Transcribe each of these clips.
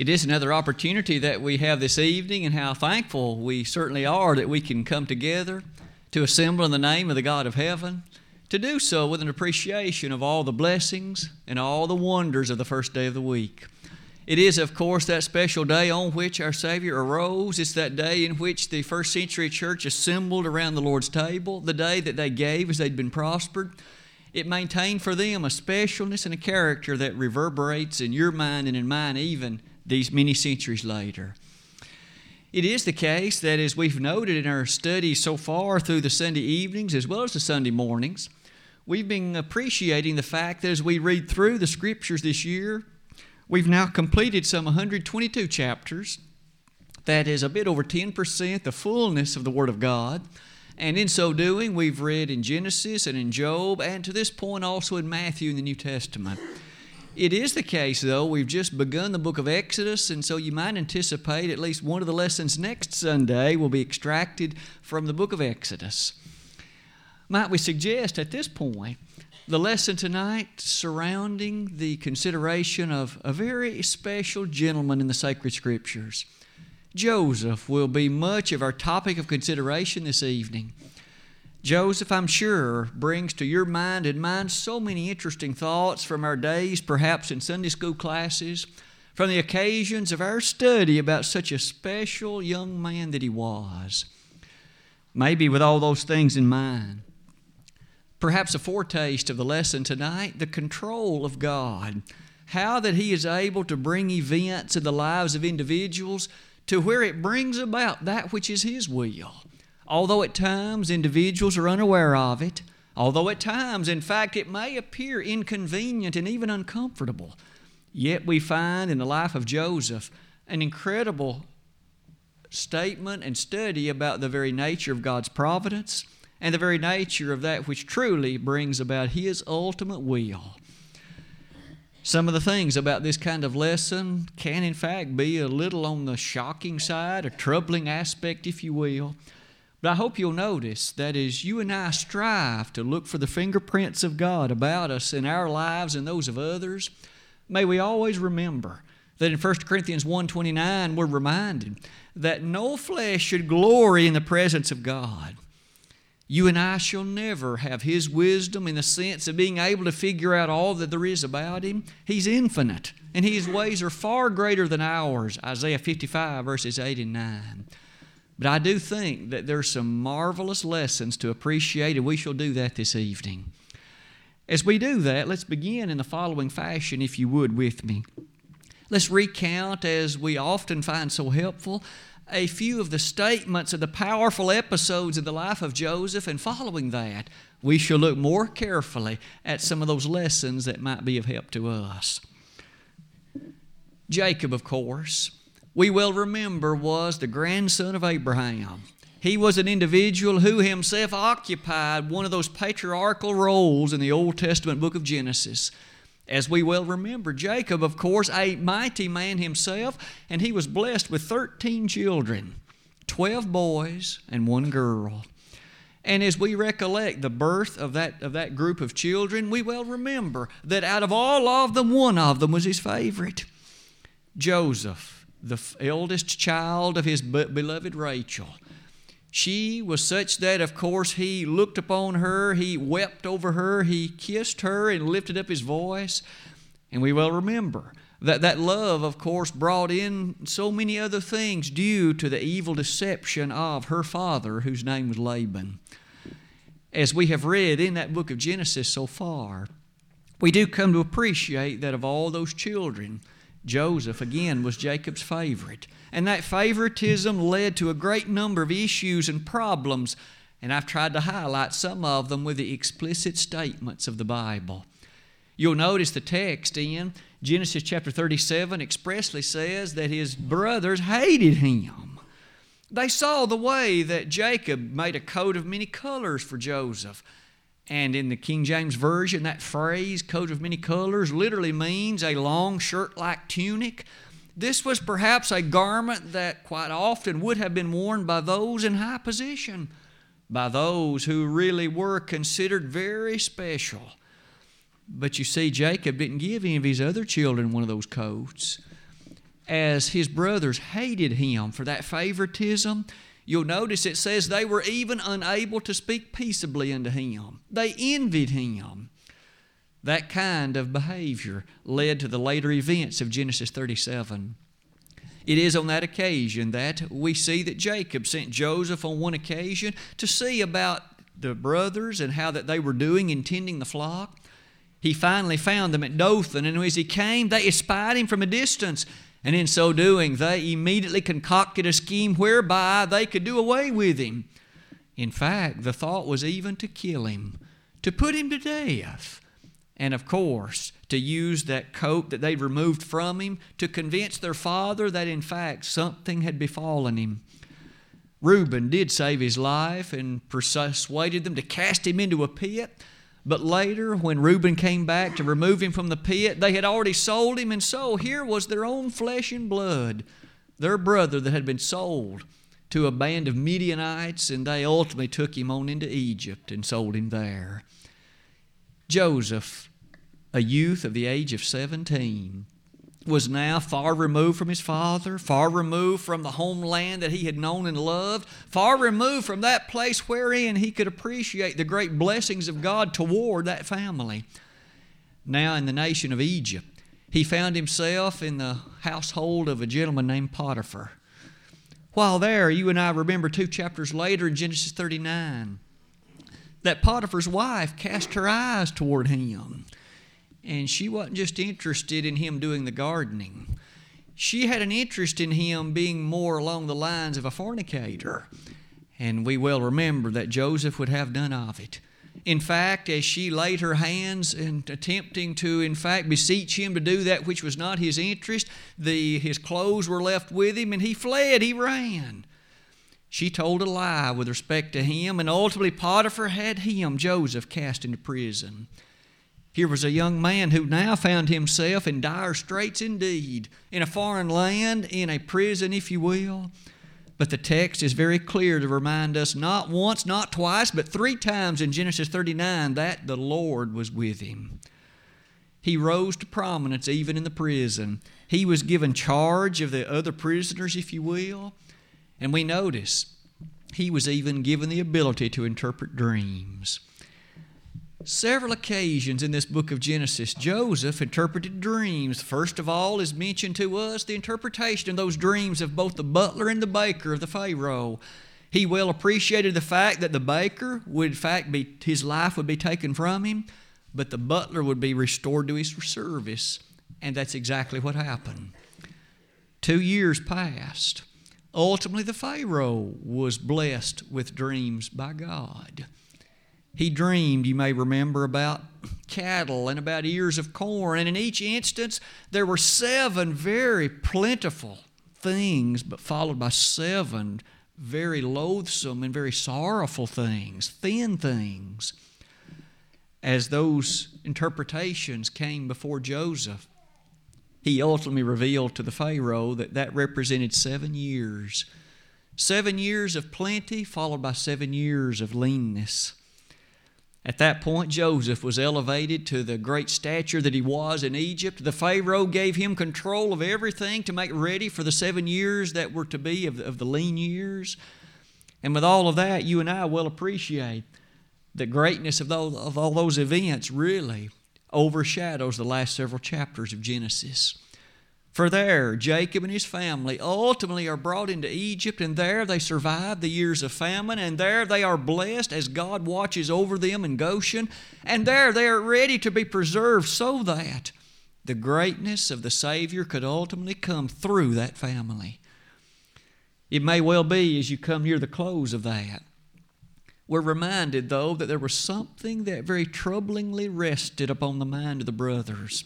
It is another opportunity that we have this evening, and how thankful we certainly are that we can come together to assemble in the name of the God of heaven, to do so with an appreciation of all the blessings and all the wonders of the first day of the week. It is, of course, that special day on which our Savior arose. It's that day in which the first century church assembled around the Lord's table, the day that they gave as they'd been prospered. It maintained for them a specialness and a character that reverberates in your mind and in mine even these many centuries later. It is the case that, as we've noted in our studies so far through the Sunday evenings as well as the Sunday mornings, we've been appreciating the fact that as we read through the Scriptures this year, we've now completed some 122 chapters. That is a bit over 10% the fullness of the Word of God. And in so doing, we've read in Genesis and in Job, and to this point also in Matthew in the New Testament. It is the case, though, we've just begun the book of Exodus, and so you might anticipate at least one of the lessons next Sunday will be extracted from the book of Exodus. Might we suggest at this point the lesson tonight surrounding the consideration of a very special gentleman in the sacred scriptures? Joseph will be much of our topic of consideration this evening. Joseph, I'm sure, brings to your mind and mine so many interesting thoughts from our days, perhaps in Sunday school classes, from the occasions of our study about such a special young man that he was. Maybe with all those things in mind. Perhaps a foretaste of the lesson tonight the control of God. How that He is able to bring events in the lives of individuals to where it brings about that which is His will although at times individuals are unaware of it, although at times, in fact, it may appear inconvenient and even uncomfortable, yet we find in the life of Joseph an incredible statement and study about the very nature of God's providence and the very nature of that which truly brings about His ultimate will. Some of the things about this kind of lesson can, in fact, be a little on the shocking side, a troubling aspect, if you will. But I hope you'll notice that as you and I strive to look for the fingerprints of God about us in our lives and those of others, may we always remember that in 1 Corinthians 1:29 we're reminded that no flesh should glory in the presence of God. You and I shall never have His wisdom in the sense of being able to figure out all that there is about Him. He's infinite, and His ways are far greater than ours. Isaiah 55, verses 8 and 9. But I do think that there's some marvelous lessons to appreciate, and we shall do that this evening. As we do that, let's begin in the following fashion, if you would, with me. Let's recount, as we often find so helpful, a few of the statements of the powerful episodes of the life of Joseph, and following that, we shall look more carefully at some of those lessons that might be of help to us. Jacob, of course, we well remember was the grandson of Abraham. He was an individual who himself occupied one of those patriarchal roles in the Old Testament book of Genesis. As we well remember, Jacob, of course, a mighty man himself, and he was blessed with 13 children 12 boys and one girl. And as we recollect the birth of that, of that group of children, we well remember that out of all of them, one of them was his favorite Joseph the eldest child of his beloved Rachel. She was such that, of course, he looked upon her, he wept over her, he kissed her and lifted up his voice. And we well remember that that love, of course, brought in so many other things due to the evil deception of her father, whose name was Laban. As we have read in that book of Genesis so far, we do come to appreciate that of all those children, Joseph, again, was Jacob's favorite. And that favoritism led to a great number of issues and problems, and I've tried to highlight some of them with the explicit statements of the Bible. You'll notice the text in Genesis chapter 37 expressly says that his brothers hated him. They saw the way that Jacob made a coat of many colors for Joseph. And in the King James Version, that phrase, coat of many colors, literally means a long shirt like tunic. This was perhaps a garment that quite often would have been worn by those in high position, by those who really were considered very special. But you see, Jacob didn't give any of his other children one of those coats. as his brothers hated him for that favoritism, you'll notice it says they were even unable to speak peaceably unto him. They envied him. That kind of behavior led to the later events of Genesis 37. It is on that occasion that we see that Jacob sent Joseph on one occasion to see about the brothers and how that they were doing in tending the flock. He finally found them at Dothan, and as he came, they espied him from a distance and in so doing, they immediately concocted a scheme whereby they could do away with him. In fact, the thought was even to kill him, to put him to death. And of course, to use that coat that they'd removed from him to convince their father that in fact something had befallen him. Reuben did save his life and persuaded them to cast him into a pit. But later, when Reuben came back to remove him from the pit, they had already sold him, and so here was their own flesh and blood, their brother that had been sold to a band of Midianites, and they ultimately took him on into Egypt and sold him there. Joseph, a youth of the age of 17, was now far removed from his father, far removed from the homeland that he had known and loved, far removed from that place wherein he could appreciate the great blessings of God toward that family. Now, in the nation of Egypt, he found himself in the household of a gentleman named Potiphar. While there, you and I remember two chapters later in Genesis 39 that Potiphar's wife cast her eyes toward him and she wasn't just interested in him doing the gardening. She had an interest in him being more along the lines of a fornicator. And we well remember that Joseph would have none of it. In fact, as she laid her hands in attempting to, in fact, beseech him to do that which was not his interest, the, his clothes were left with him and he fled, he ran. She told a lie with respect to him, and ultimately Potiphar had him, Joseph, cast into prison. Here was a young man who now found himself in dire straits indeed, in a foreign land, in a prison, if you will. But the text is very clear to remind us not once, not twice, but three times in Genesis 39 that the Lord was with him. He rose to prominence even in the prison. He was given charge of the other prisoners, if you will. And we notice he was even given the ability to interpret dreams. Several occasions in this book of Genesis, Joseph interpreted dreams. First of all, is mentioned to us the interpretation of those dreams of both the butler and the baker of the Pharaoh. He well appreciated the fact that the baker would, in fact, be his life would be taken from him, but the butler would be restored to his service, and that's exactly what happened. Two years passed. Ultimately, the Pharaoh was blessed with dreams by God. He dreamed, you may remember, about cattle and about ears of corn. And in each instance, there were seven very plentiful things, but followed by seven very loathsome and very sorrowful things, thin things. As those interpretations came before Joseph, he ultimately revealed to the Pharaoh that that represented seven years. Seven years of plenty, followed by seven years of leanness. At that point, Joseph was elevated to the great stature that he was in Egypt. The Pharaoh gave him control of everything to make ready for the seven years that were to be of the, of the lean years. And with all of that, you and I will appreciate the greatness of, those, of all those events really overshadows the last several chapters of Genesis. For there, Jacob and his family ultimately are brought into Egypt, and there they survive the years of famine, and there they are blessed as God watches over them in Goshen, and there they are ready to be preserved so that the greatness of the Savior could ultimately come through that family. It may well be as you come near the close of that. We're reminded, though, that there was something that very troublingly rested upon the mind of the brothers.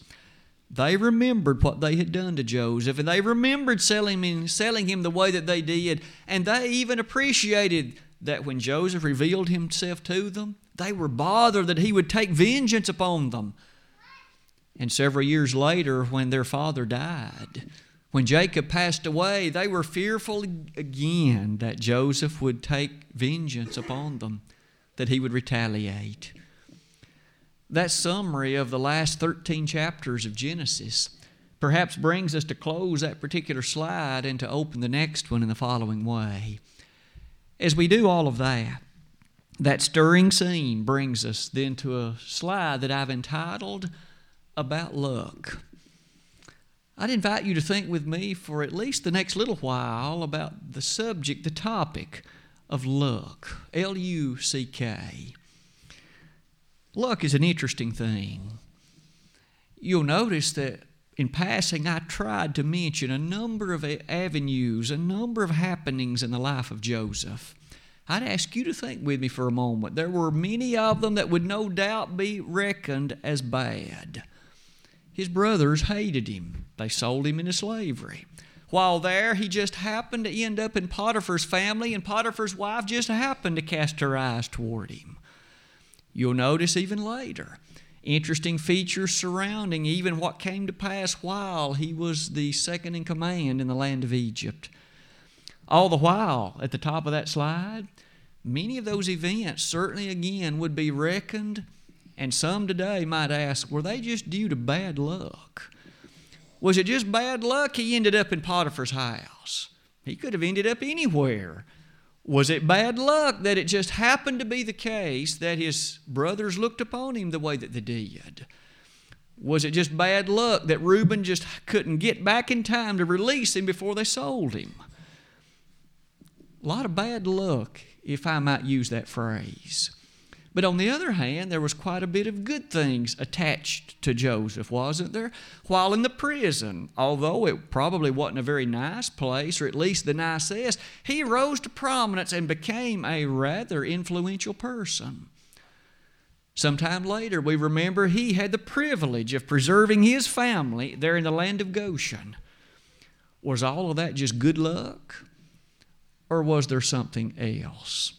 They remembered what they had done to Joseph, and they remembered selling him, selling him the way that they did, and they even appreciated that when Joseph revealed himself to them, they were bothered that he would take vengeance upon them. And several years later, when their father died, when Jacob passed away, they were fearful again that Joseph would take vengeance upon them, that he would retaliate that summary of the last 13 chapters of Genesis perhaps brings us to close that particular slide and to open the next one in the following way. As we do all of that, that stirring scene brings us then to a slide that I've entitled About Luck. I'd invite you to think with me for at least the next little while about the subject, the topic of luck. L U C K. Luck is an interesting thing. You'll notice that in passing, I tried to mention a number of avenues, a number of happenings in the life of Joseph. I'd ask you to think with me for a moment. There were many of them that would no doubt be reckoned as bad. His brothers hated him, they sold him into slavery. While there, he just happened to end up in Potiphar's family, and Potiphar's wife just happened to cast her eyes toward him. You'll notice even later interesting features surrounding even what came to pass while he was the second in command in the land of Egypt. All the while, at the top of that slide, many of those events certainly again would be reckoned, and some today might ask, were they just due to bad luck? Was it just bad luck he ended up in Potiphar's house? He could have ended up anywhere. Was it bad luck that it just happened to be the case that his brothers looked upon him the way that they did? Was it just bad luck that Reuben just couldn't get back in time to release him before they sold him? A lot of bad luck, if I might use that phrase. But on the other hand, there was quite a bit of good things attached to Joseph, wasn't there? While in the prison, although it probably wasn't a very nice place, or at least the nicest, he rose to prominence and became a rather influential person. Sometime later, we remember he had the privilege of preserving his family there in the land of Goshen. Was all of that just good luck? Or was there something else?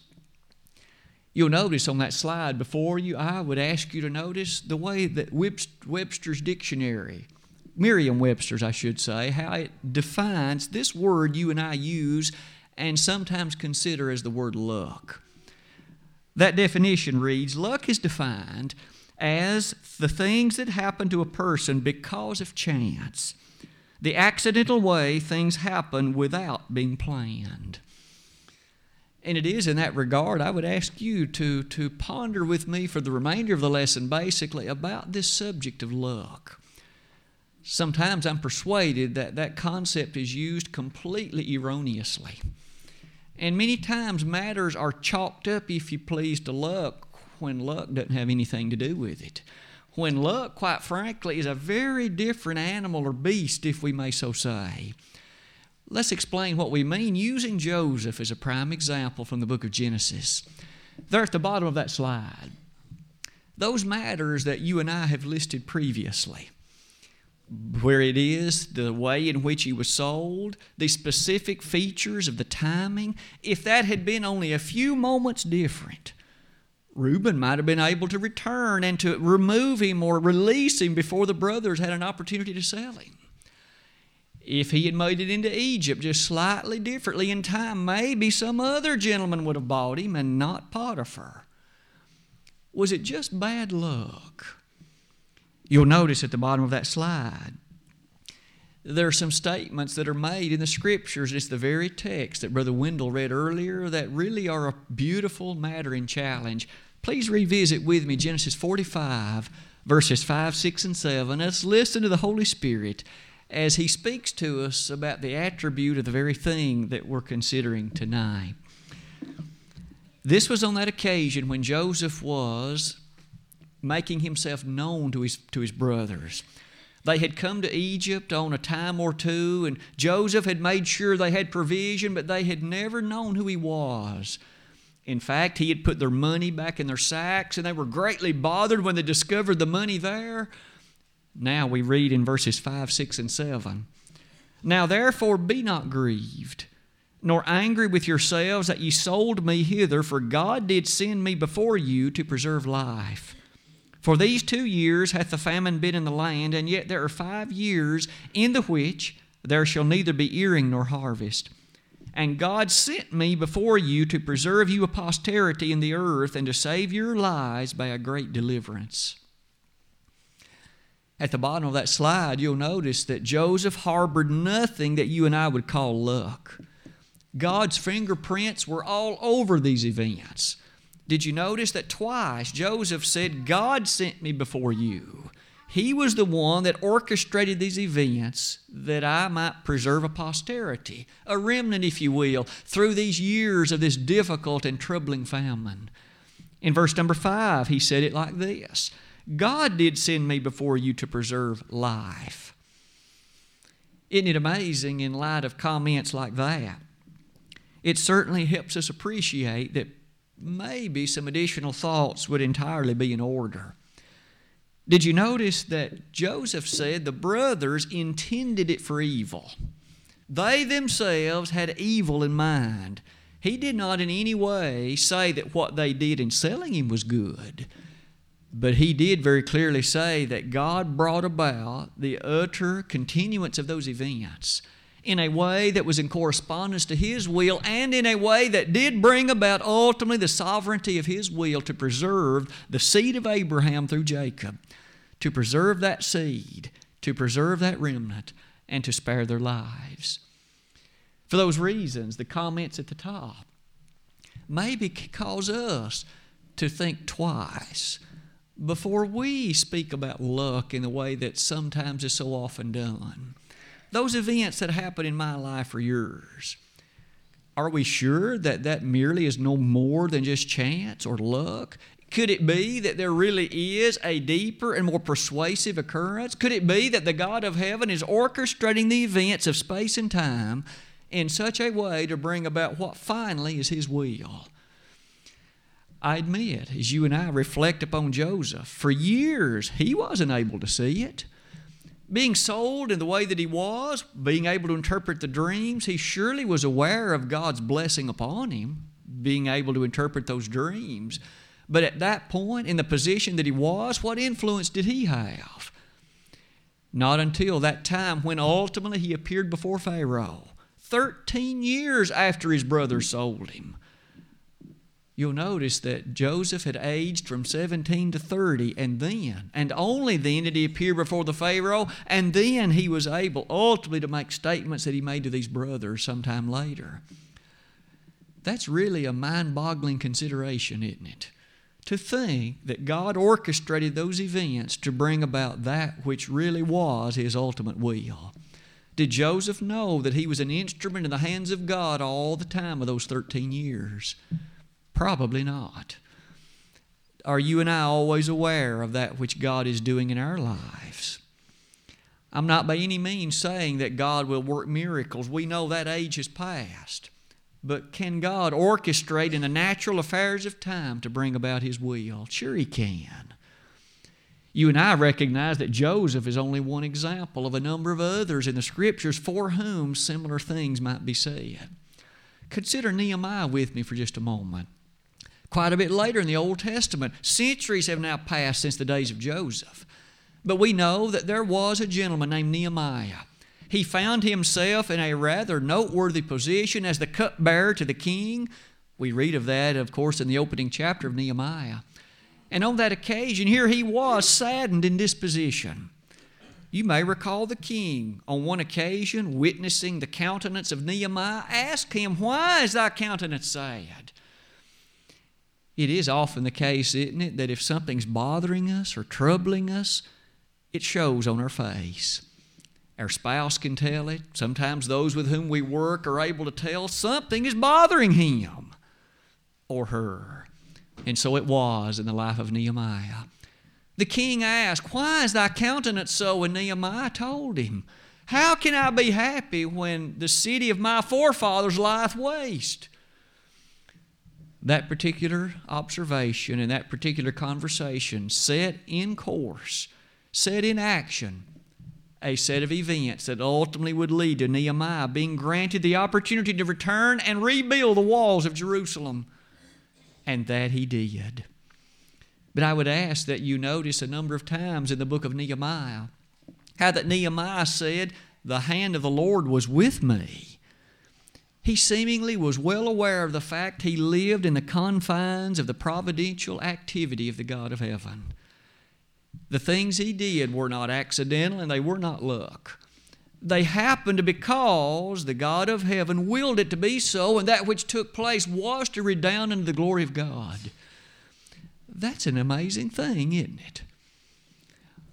You'll notice on that slide before you, I would ask you to notice the way that Webster's dictionary, Merriam Webster's, I should say, how it defines this word you and I use and sometimes consider as the word luck. That definition reads Luck is defined as the things that happen to a person because of chance, the accidental way things happen without being planned. And it is in that regard, I would ask you to, to ponder with me for the remainder of the lesson basically about this subject of luck. Sometimes I'm persuaded that that concept is used completely erroneously. And many times matters are chalked up, if you please, to luck when luck doesn't have anything to do with it. When luck, quite frankly, is a very different animal or beast, if we may so say. Let's explain what we mean using Joseph as a prime example from the book of Genesis. There at the bottom of that slide, those matters that you and I have listed previously where it is, the way in which he was sold, the specific features of the timing, if that had been only a few moments different, Reuben might have been able to return and to remove him or release him before the brothers had an opportunity to sell him. If he had made it into Egypt just slightly differently in time, maybe some other gentleman would have bought him and not Potiphar. Was it just bad luck? You'll notice at the bottom of that slide, there are some statements that are made in the scriptures. It's the very text that Brother Wendell read earlier that really are a beautiful matter and challenge. Please revisit with me Genesis 45, verses 5, 6, and 7. Let's listen to the Holy Spirit as he speaks to us about the attribute of the very thing that we're considering tonight. This was on that occasion when Joseph was making himself known to his, to his brothers. They had come to Egypt on a time or two, and Joseph had made sure they had provision, but they had never known who he was. In fact, he had put their money back in their sacks, and they were greatly bothered when they discovered the money there. Now we read in verses 5, 6, and 7. Now therefore be not grieved, nor angry with yourselves that ye sold me hither, for God did send me before you to preserve life. For these two years hath the famine been in the land, and yet there are five years in the which there shall neither be earing nor harvest. And God sent me before you to preserve you a posterity in the earth, and to save your lives by a great deliverance. At the bottom of that slide, you'll notice that Joseph harbored nothing that you and I would call luck. God's fingerprints were all over these events. Did you notice that twice Joseph said, God sent me before you? He was the one that orchestrated these events that I might preserve a posterity, a remnant, if you will, through these years of this difficult and troubling famine. In verse number five, he said it like this God did send me before you to preserve life. Isn't it amazing in light of comments like that? It certainly helps us appreciate that maybe some additional thoughts would entirely be in order. Did you notice that Joseph said the brothers intended it for evil? They themselves had evil in mind. He did not in any way say that what they did in selling him was good. But he did very clearly say that God brought about the utter continuance of those events in a way that was in correspondence to His will and in a way that did bring about ultimately the sovereignty of His will to preserve the seed of Abraham through Jacob, to preserve that seed, to preserve that remnant, and to spare their lives. For those reasons, the comments at the top maybe cause us to think twice before we speak about luck in the way that sometimes is so often done those events that happen in my life are yours. Are we sure that that merely is no more than just chance or luck? Could it be that there really is a deeper and more persuasive occurrence? Could it be that the God of heaven is orchestrating the events of space and time in such a way to bring about what finally is His will? I admit, as you and I reflect upon Joseph, for years he wasn't able to see it being sold in the way that he was, being able to interpret the dreams, he surely was aware of God's blessing upon him, being able to interpret those dreams. But at that point, in the position that he was, what influence did he have? Not until that time when ultimately he appeared before Pharaoh, 13 years after his brothers sold him you'll notice that Joseph had aged from 17 to 30, and then, and only then, did he appear before the Pharaoh, and then he was able ultimately to make statements that he made to these brothers sometime later. That's really a mind boggling consideration, isn't it? To think that God orchestrated those events to bring about that which really was his ultimate will. Did Joseph know that he was an instrument in the hands of God all the time of those 13 years? Probably not. Are you and I always aware of that which God is doing in our lives? I'm not by any means saying that God will work miracles. We know that age has passed. But can God orchestrate in the natural affairs of time to bring about His will? Sure, He can. You and I recognize that Joseph is only one example of a number of others in the Scriptures for whom similar things might be said. Consider Nehemiah with me for just a moment quite a bit later in the Old Testament. Centuries have now passed since the days of Joseph. But we know that there was a gentleman named Nehemiah. He found himself in a rather noteworthy position as the cupbearer to the king. We read of that, of course, in the opening chapter of Nehemiah. And on that occasion, here he was, saddened in disposition. You may recall the king, on one occasion, witnessing the countenance of Nehemiah, asked him, Why is thy countenance sad? It is often the case, isn't it, that if something's bothering us or troubling us, it shows on our face. Our spouse can tell it. Sometimes those with whom we work are able to tell something is bothering him or her. And so it was in the life of Nehemiah. The king asked, Why is thy countenance so? And Nehemiah told him, How can I be happy when the city of my forefathers lieth waste? That particular observation and that particular conversation set in course, set in action, a set of events that ultimately would lead to Nehemiah being granted the opportunity to return and rebuild the walls of Jerusalem. And that he did. But I would ask that you notice a number of times in the book of Nehemiah how that Nehemiah said, The hand of the Lord was with me. He seemingly was well aware of the fact he lived in the confines of the providential activity of the God of heaven. The things he did were not accidental and they were not luck. They happened because the God of heaven willed it to be so, and that which took place was to redound into the glory of God. That's an amazing thing, isn't it?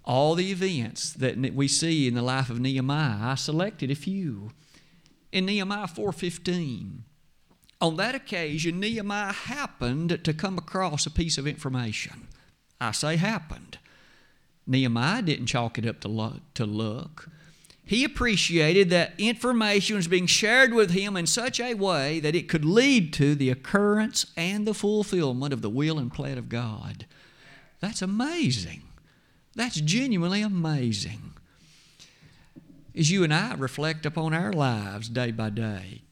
All the events that we see in the life of Nehemiah, I selected a few. In Nehemiah 4:15, on that occasion Nehemiah happened to come across a piece of information. I say happened. Nehemiah didn't chalk it up to luck, to luck. He appreciated that information was being shared with him in such a way that it could lead to the occurrence and the fulfillment of the will and plan of God. That's amazing. That's genuinely amazing. As you and I reflect upon our lives day by day,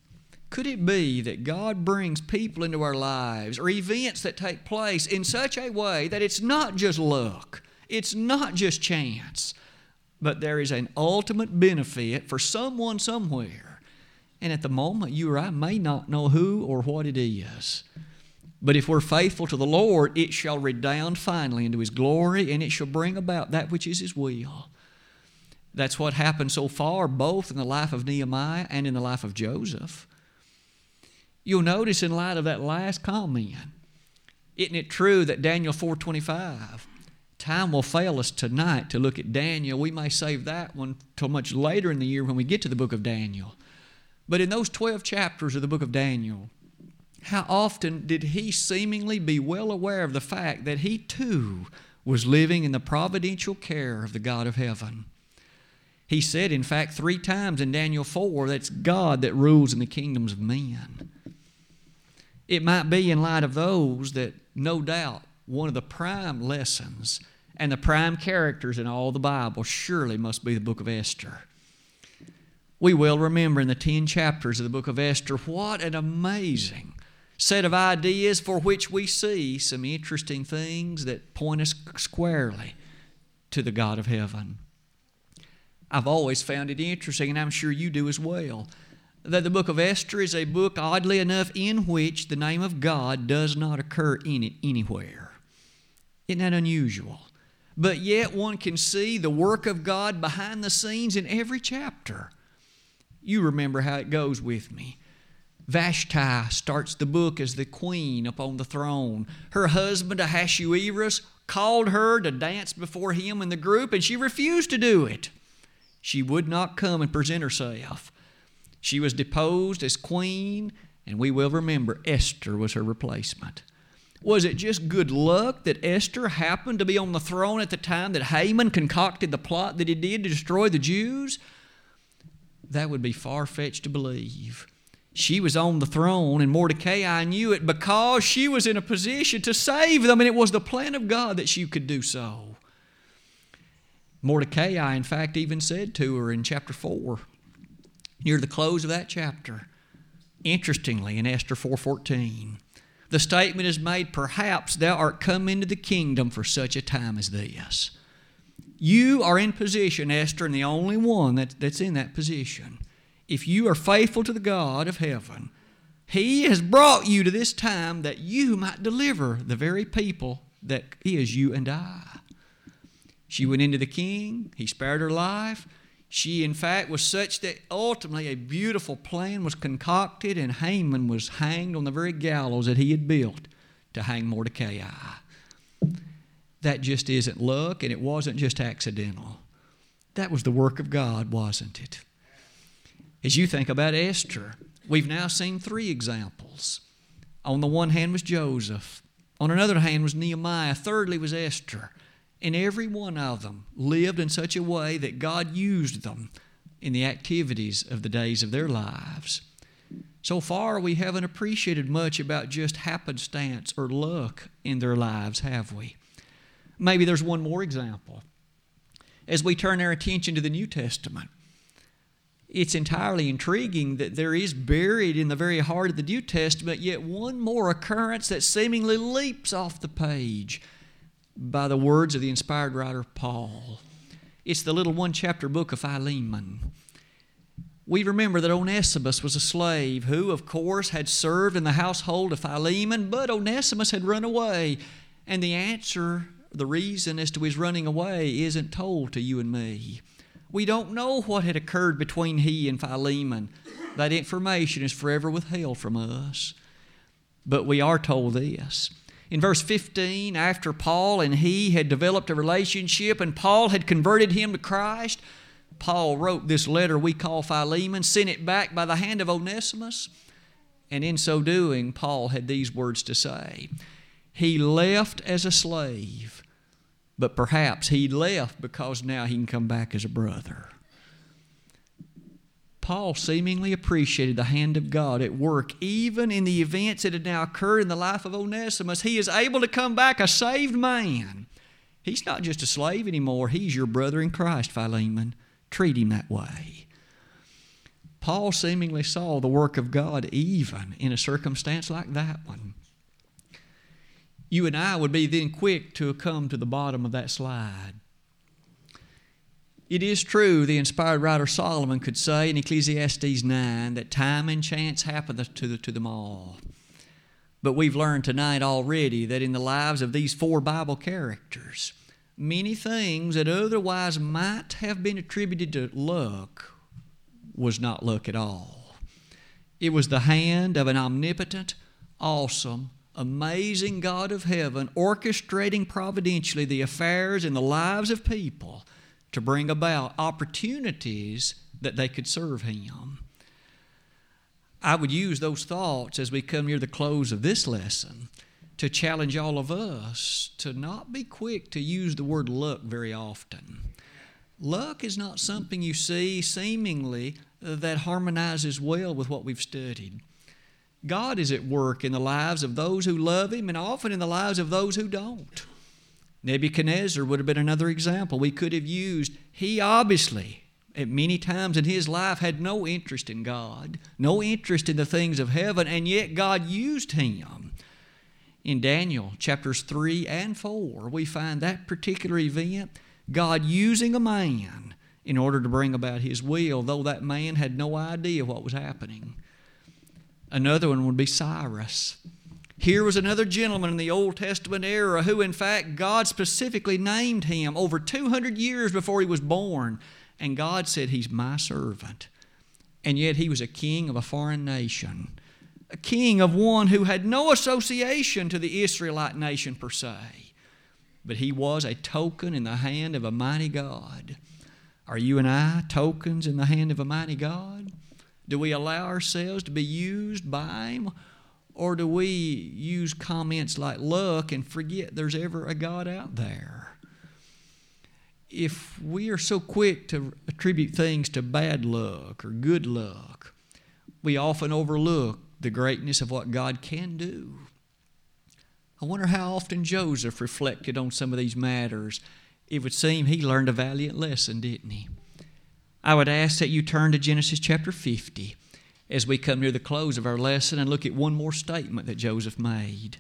could it be that God brings people into our lives or events that take place in such a way that it's not just luck, it's not just chance, but there is an ultimate benefit for someone somewhere. And at the moment, you or I may not know who or what it is. But if we're faithful to the Lord, it shall redound finally into His glory and it shall bring about that which is His will. That's what happened so far, both in the life of Nehemiah and in the life of Joseph. You'll notice in light of that last comment, isn't it true that Daniel 425 Time will fail us tonight to look at Daniel. We may save that one till much later in the year when we get to the book of Daniel. But in those 12 chapters of the book of Daniel, how often did he seemingly be well aware of the fact that he too was living in the providential care of the God of heaven? He said, in fact, three times in Daniel 4, that's God that rules in the kingdoms of men. It might be in light of those that, no doubt, one of the prime lessons and the prime characters in all the Bible surely must be the book of Esther. We will remember in the 10 chapters of the book of Esther what an amazing set of ideas for which we see some interesting things that point us squarely to the God of heaven. I've always found it interesting, and I'm sure you do as well, that the book of Esther is a book, oddly enough, in which the name of God does not occur in it anywhere. Isn't that unusual? but yet one can see the work of God behind the scenes in every chapter. You remember how it goes with me. Vashti starts the book as the queen upon the throne. Her husband, Ahasuerus, called her to dance before him in the group, and she refused to do it. She would not come and present herself. She was deposed as queen, and we will remember Esther was her replacement. Was it just good luck that Esther happened to be on the throne at the time that Haman concocted the plot that he did to destroy the Jews? That would be far fetched to believe. She was on the throne, and Mordecai knew it because she was in a position to save them, and it was the plan of God that she could do so. Mordecai, in fact, even said to her in chapter 4, near the close of that chapter, interestingly, in Esther 4.14, the statement is made, Perhaps thou art come into the kingdom for such a time as this. You are in position, Esther, and the only one that, that's in that position. If you are faithful to the God of heaven, He has brought you to this time that you might deliver the very people that is you and I. She went into the king, he spared her life. She, in fact, was such that ultimately a beautiful plan was concocted, and Haman was hanged on the very gallows that he had built to hang Mordecai. That just isn't luck, and it wasn't just accidental. That was the work of God, wasn't it? As you think about Esther, we've now seen three examples. On the one hand was Joseph, on another hand was Nehemiah, thirdly was Esther. And every one of them lived in such a way that God used them in the activities of the days of their lives. So far, we haven't appreciated much about just happenstance or luck in their lives, have we? Maybe there's one more example. As we turn our attention to the New Testament, it's entirely intriguing that there is buried in the very heart of the New Testament yet one more occurrence that seemingly leaps off the page by the words of the inspired writer Paul. It's the little one chapter book of Philemon. We remember that Onesimus was a slave who, of course, had served in the household of Philemon, but Onesimus had run away. And the answer the reason as to his running away isn't told to you and me. We don't know what had occurred between he and Philemon. That information is forever withheld from us. But we are told this. In verse 15, after Paul and he had developed a relationship and Paul had converted him to Christ, Paul wrote this letter we call Philemon, sent it back by the hand of Onesimus, and in so doing, Paul had these words to say He left as a slave but perhaps he left because now he can come back as a brother. Paul seemingly appreciated the hand of God at work, even in the events that had now occurred in the life of Onesimus. He is able to come back a saved man. He's not just a slave anymore, he's your brother in Christ, Philemon. Treat him that way. Paul seemingly saw the work of God even in a circumstance like that one you and I would be then quick to come to the bottom of that slide. It is true, the inspired writer Solomon could say in Ecclesiastes 9 that time and chance happen to, the, to them all. But we've learned tonight already that in the lives of these four Bible characters, many things that otherwise might have been attributed to luck was not luck at all. It was the hand of an omnipotent, awesome, amazing God of heaven orchestrating providentially the affairs and the lives of people to bring about opportunities that they could serve Him. I would use those thoughts as we come near the close of this lesson to challenge all of us to not be quick to use the word luck very often. Luck is not something you see seemingly that harmonizes well with what we've studied. God is at work in the lives of those who love Him and often in the lives of those who don't. Nebuchadnezzar would have been another example we could have used. He obviously, at many times in his life, had no interest in God, no interest in the things of heaven, and yet God used him. In Daniel chapters 3 and 4, we find that particular event God using a man in order to bring about his will, though that man had no idea what was happening. Another one would be Cyrus. Here was another gentleman in the Old Testament era who, in fact, God specifically named him over 200 years before he was born. And God said, He's my servant. And yet he was a king of a foreign nation, a king of one who had no association to the Israelite nation per se. But he was a token in the hand of a mighty God. Are you and I tokens in the hand of a mighty God? Do we allow ourselves to be used by Him? Or do we use comments like luck and forget there's ever a God out there? If we are so quick to attribute things to bad luck or good luck, we often overlook the greatness of what God can do. I wonder how often Joseph reflected on some of these matters. It would seem he learned a valiant lesson, didn't he? I would ask that you turn to Genesis chapter 50 as we come near the close of our lesson and look at one more statement that Joseph made.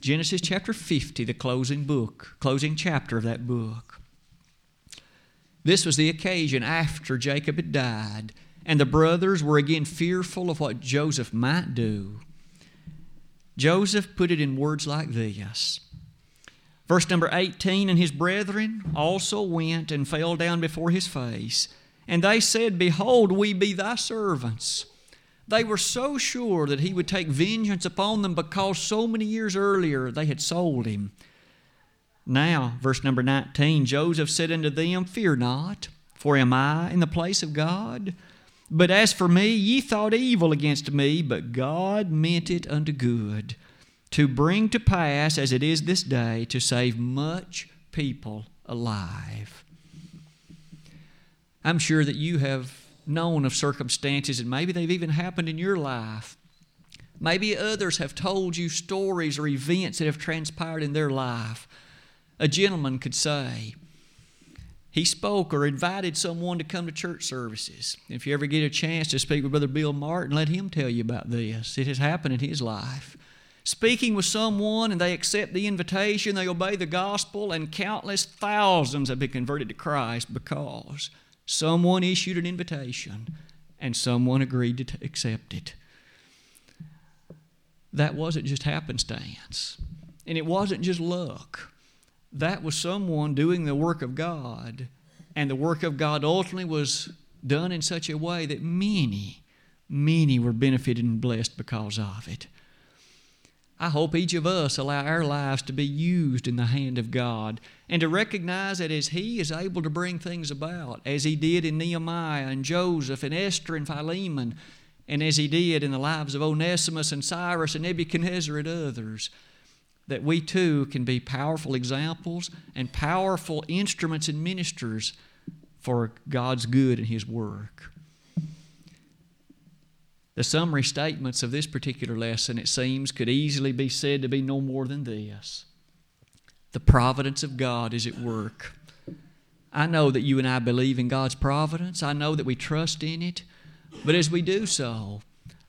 Genesis chapter 50, the closing book, closing chapter of that book. This was the occasion after Jacob had died, and the brothers were again fearful of what Joseph might do. Joseph put it in words like this Verse number 18 And his brethren also went and fell down before his face. And they said, Behold, we be thy servants. They were so sure that he would take vengeance upon them because so many years earlier they had sold him. Now, verse number 19 Joseph said unto them, Fear not, for am I in the place of God? But as for me, ye thought evil against me, but God meant it unto good to bring to pass, as it is this day, to save much people alive. I'm sure that you have known of circumstances, and maybe they've even happened in your life. Maybe others have told you stories or events that have transpired in their life. A gentleman could say, he spoke or invited someone to come to church services. If you ever get a chance to speak with Brother Bill Martin, let him tell you about this. It has happened in his life speaking with someone and they accept the invitation, they obey the gospel, and countless thousands have been converted to Christ because someone issued an invitation and someone agreed to accept it. That wasn't just happenstance. And it wasn't just luck, that was someone doing the work of God. And the work of God ultimately was done in such a way that many, many were benefited and blessed because of it. I hope each of us allow our lives to be used in the hand of God and to recognize that as He is able to bring things about, as He did in Nehemiah and Joseph and Esther and Philemon, and as He did in the lives of Onesimus and Cyrus and Nebuchadnezzar and others, that we too can be powerful examples and powerful instruments and ministers for God's good and His work. The summary statements of this particular lesson, it seems, could easily be said to be no more than this. The providence of God is at work. I know that you and I believe in God's providence, I know that we trust in it, but as we do so,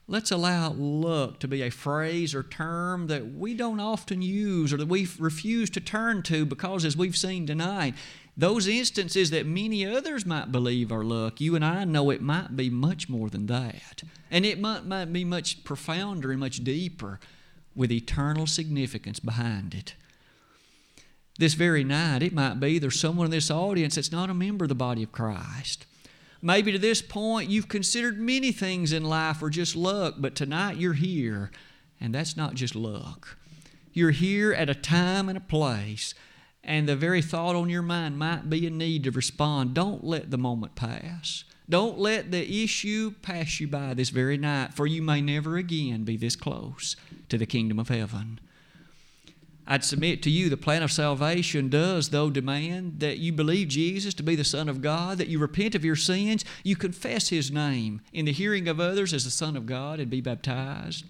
let's allow luck to be a phrase or term that we don't often use or that we refuse to turn to because, as we've seen tonight, those instances that many others might believe are luck, you and I know it might be much more than that. And it might, might be much profounder and much deeper with eternal significance behind it. This very night, it might be there's someone in this audience that's not a member of the body of Christ. Maybe to this point, you've considered many things in life are just luck, but tonight you're here, and that's not just luck. You're here at a time and a place and the very thought on your mind might be a need to respond, don't let the moment pass. Don't let the issue pass you by this very night, for you may never again be this close to the kingdom of heaven. I'd submit to you the plan of salvation does, though, demand that you believe Jesus to be the Son of God, that you repent of your sins, you confess His name in the hearing of others as the Son of God and be baptized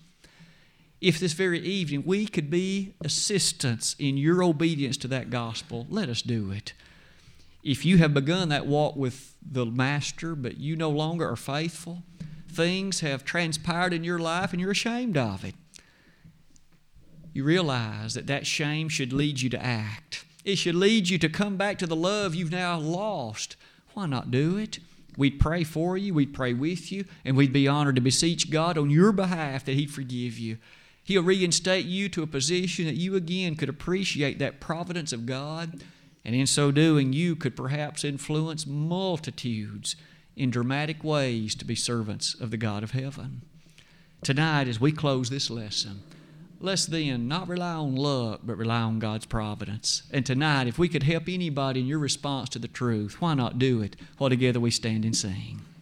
if this very evening we could be assistants in your obedience to that gospel, let us do it. If you have begun that walk with the Master, but you no longer are faithful, things have transpired in your life and you're ashamed of it. You realize that that shame should lead you to act. It should lead you to come back to the love you've now lost. Why not do it? We'd pray for you, we'd pray with you, and we'd be honored to beseech God on your behalf that He'd forgive you. He'll reinstate you to a position that you again could appreciate that providence of God, and in so doing, you could perhaps influence multitudes in dramatic ways to be servants of the God of heaven. Tonight, as we close this lesson, let's then not rely on luck, but rely on God's providence. And tonight, if we could help anybody in your response to the truth, why not do it while together we stand and sing?